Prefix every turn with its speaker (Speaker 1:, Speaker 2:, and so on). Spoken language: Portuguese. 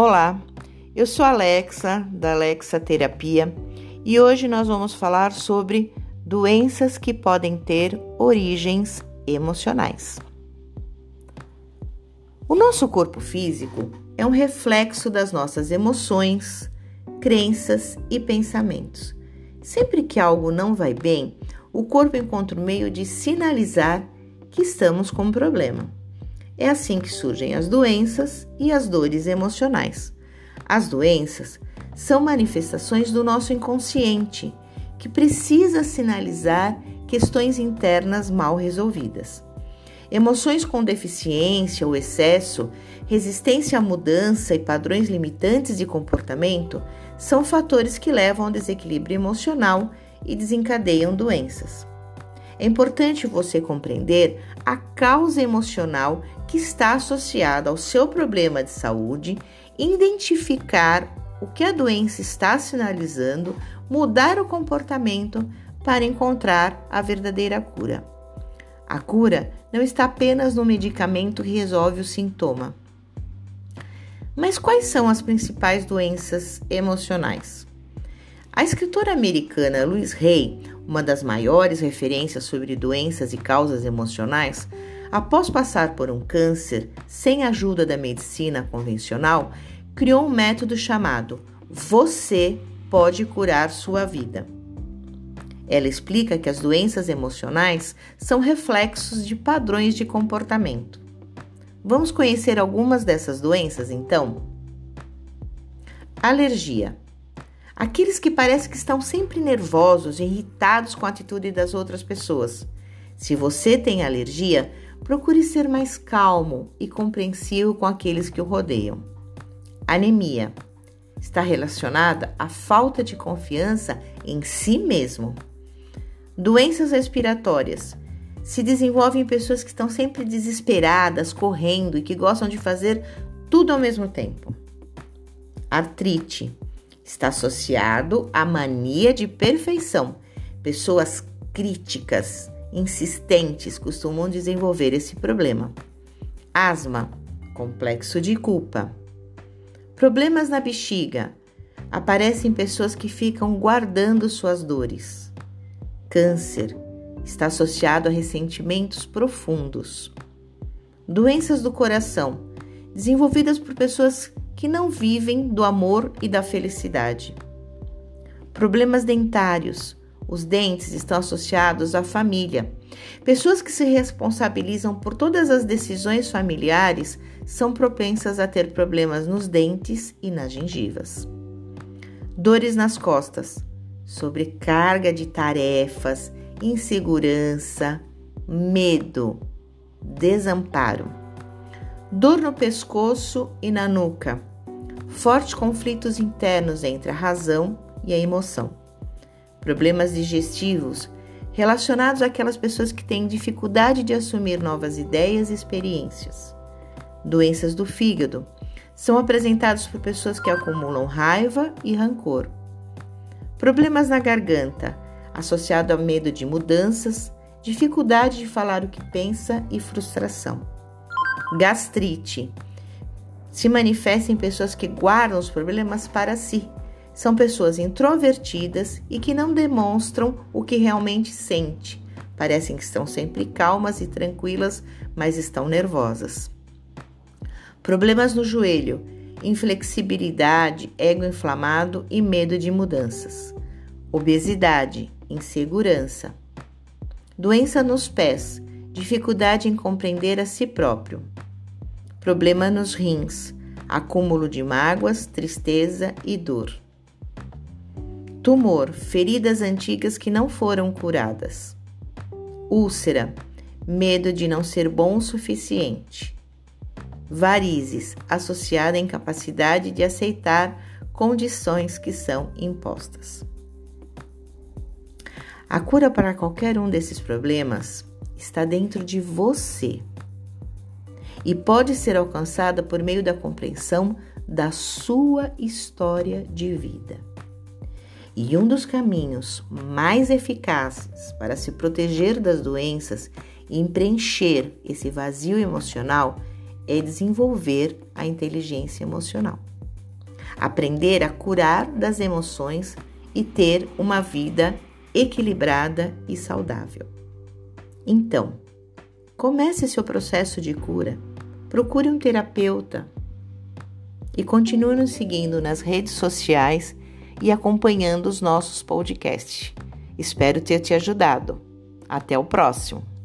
Speaker 1: Olá, eu sou Alexa da Alexa Terapia e hoje nós vamos falar sobre doenças que podem ter origens emocionais. O nosso corpo físico é um reflexo das nossas emoções, crenças e pensamentos. Sempre que algo não vai bem, o corpo encontra o meio de sinalizar que estamos com um problema. É assim que surgem as doenças e as dores emocionais. As doenças são manifestações do nosso inconsciente, que precisa sinalizar questões internas mal resolvidas. Emoções com deficiência ou excesso, resistência à mudança e padrões limitantes de comportamento são fatores que levam ao desequilíbrio emocional e desencadeiam doenças. É importante você compreender a causa emocional que está associada ao seu problema de saúde, identificar o que a doença está sinalizando, mudar o comportamento para encontrar a verdadeira cura. A cura não está apenas no medicamento que resolve o sintoma. Mas quais são as principais doenças emocionais? A escritora americana Louise Hay, uma das maiores referências sobre doenças e causas emocionais, após passar por um câncer sem ajuda da medicina convencional, criou um método chamado Você pode curar sua vida. Ela explica que as doenças emocionais são reflexos de padrões de comportamento. Vamos conhecer algumas dessas doenças então? Alergia. Aqueles que parecem que estão sempre nervosos irritados com a atitude das outras pessoas. Se você tem alergia, procure ser mais calmo e compreensivo com aqueles que o rodeiam. Anemia está relacionada à falta de confiança em si mesmo. Doenças respiratórias se desenvolvem em pessoas que estão sempre desesperadas, correndo e que gostam de fazer tudo ao mesmo tempo. Artrite está associado à mania de perfeição. Pessoas críticas, insistentes costumam desenvolver esse problema. Asma, complexo de culpa. Problemas na bexiga aparecem em pessoas que ficam guardando suas dores. Câncer está associado a ressentimentos profundos. Doenças do coração, desenvolvidas por pessoas que não vivem do amor e da felicidade. Problemas dentários. Os dentes estão associados à família. Pessoas que se responsabilizam por todas as decisões familiares são propensas a ter problemas nos dentes e nas gengivas. Dores nas costas, sobrecarga de tarefas, insegurança, medo, desamparo. Dor no pescoço e na nuca, fortes conflitos internos entre a razão e a emoção, problemas digestivos relacionados àquelas pessoas que têm dificuldade de assumir novas ideias e experiências. Doenças do fígado são apresentados por pessoas que acumulam raiva e rancor. Problemas na garganta, associado a medo de mudanças, dificuldade de falar o que pensa e frustração. Gastrite se manifesta em pessoas que guardam os problemas para si. São pessoas introvertidas e que não demonstram o que realmente sente. Parecem que estão sempre calmas e tranquilas, mas estão nervosas. Problemas no joelho, inflexibilidade, ego inflamado e medo de mudanças. Obesidade, insegurança. Doença nos pés, dificuldade em compreender a si próprio problema nos rins, acúmulo de mágoas, tristeza e dor. Tumor, feridas antigas que não foram curadas. Úlcera, medo de não ser bom o suficiente. Varizes, associada à incapacidade de aceitar condições que são impostas. A cura para qualquer um desses problemas está dentro de você e pode ser alcançada por meio da compreensão da sua história de vida. E um dos caminhos mais eficazes para se proteger das doenças e preencher esse vazio emocional é desenvolver a inteligência emocional. aprender a curar das emoções e ter uma vida equilibrada e saudável. Então, comece seu processo de cura. Procure um terapeuta e continue nos seguindo nas redes sociais e acompanhando os nossos podcasts. Espero ter te ajudado. Até o próximo!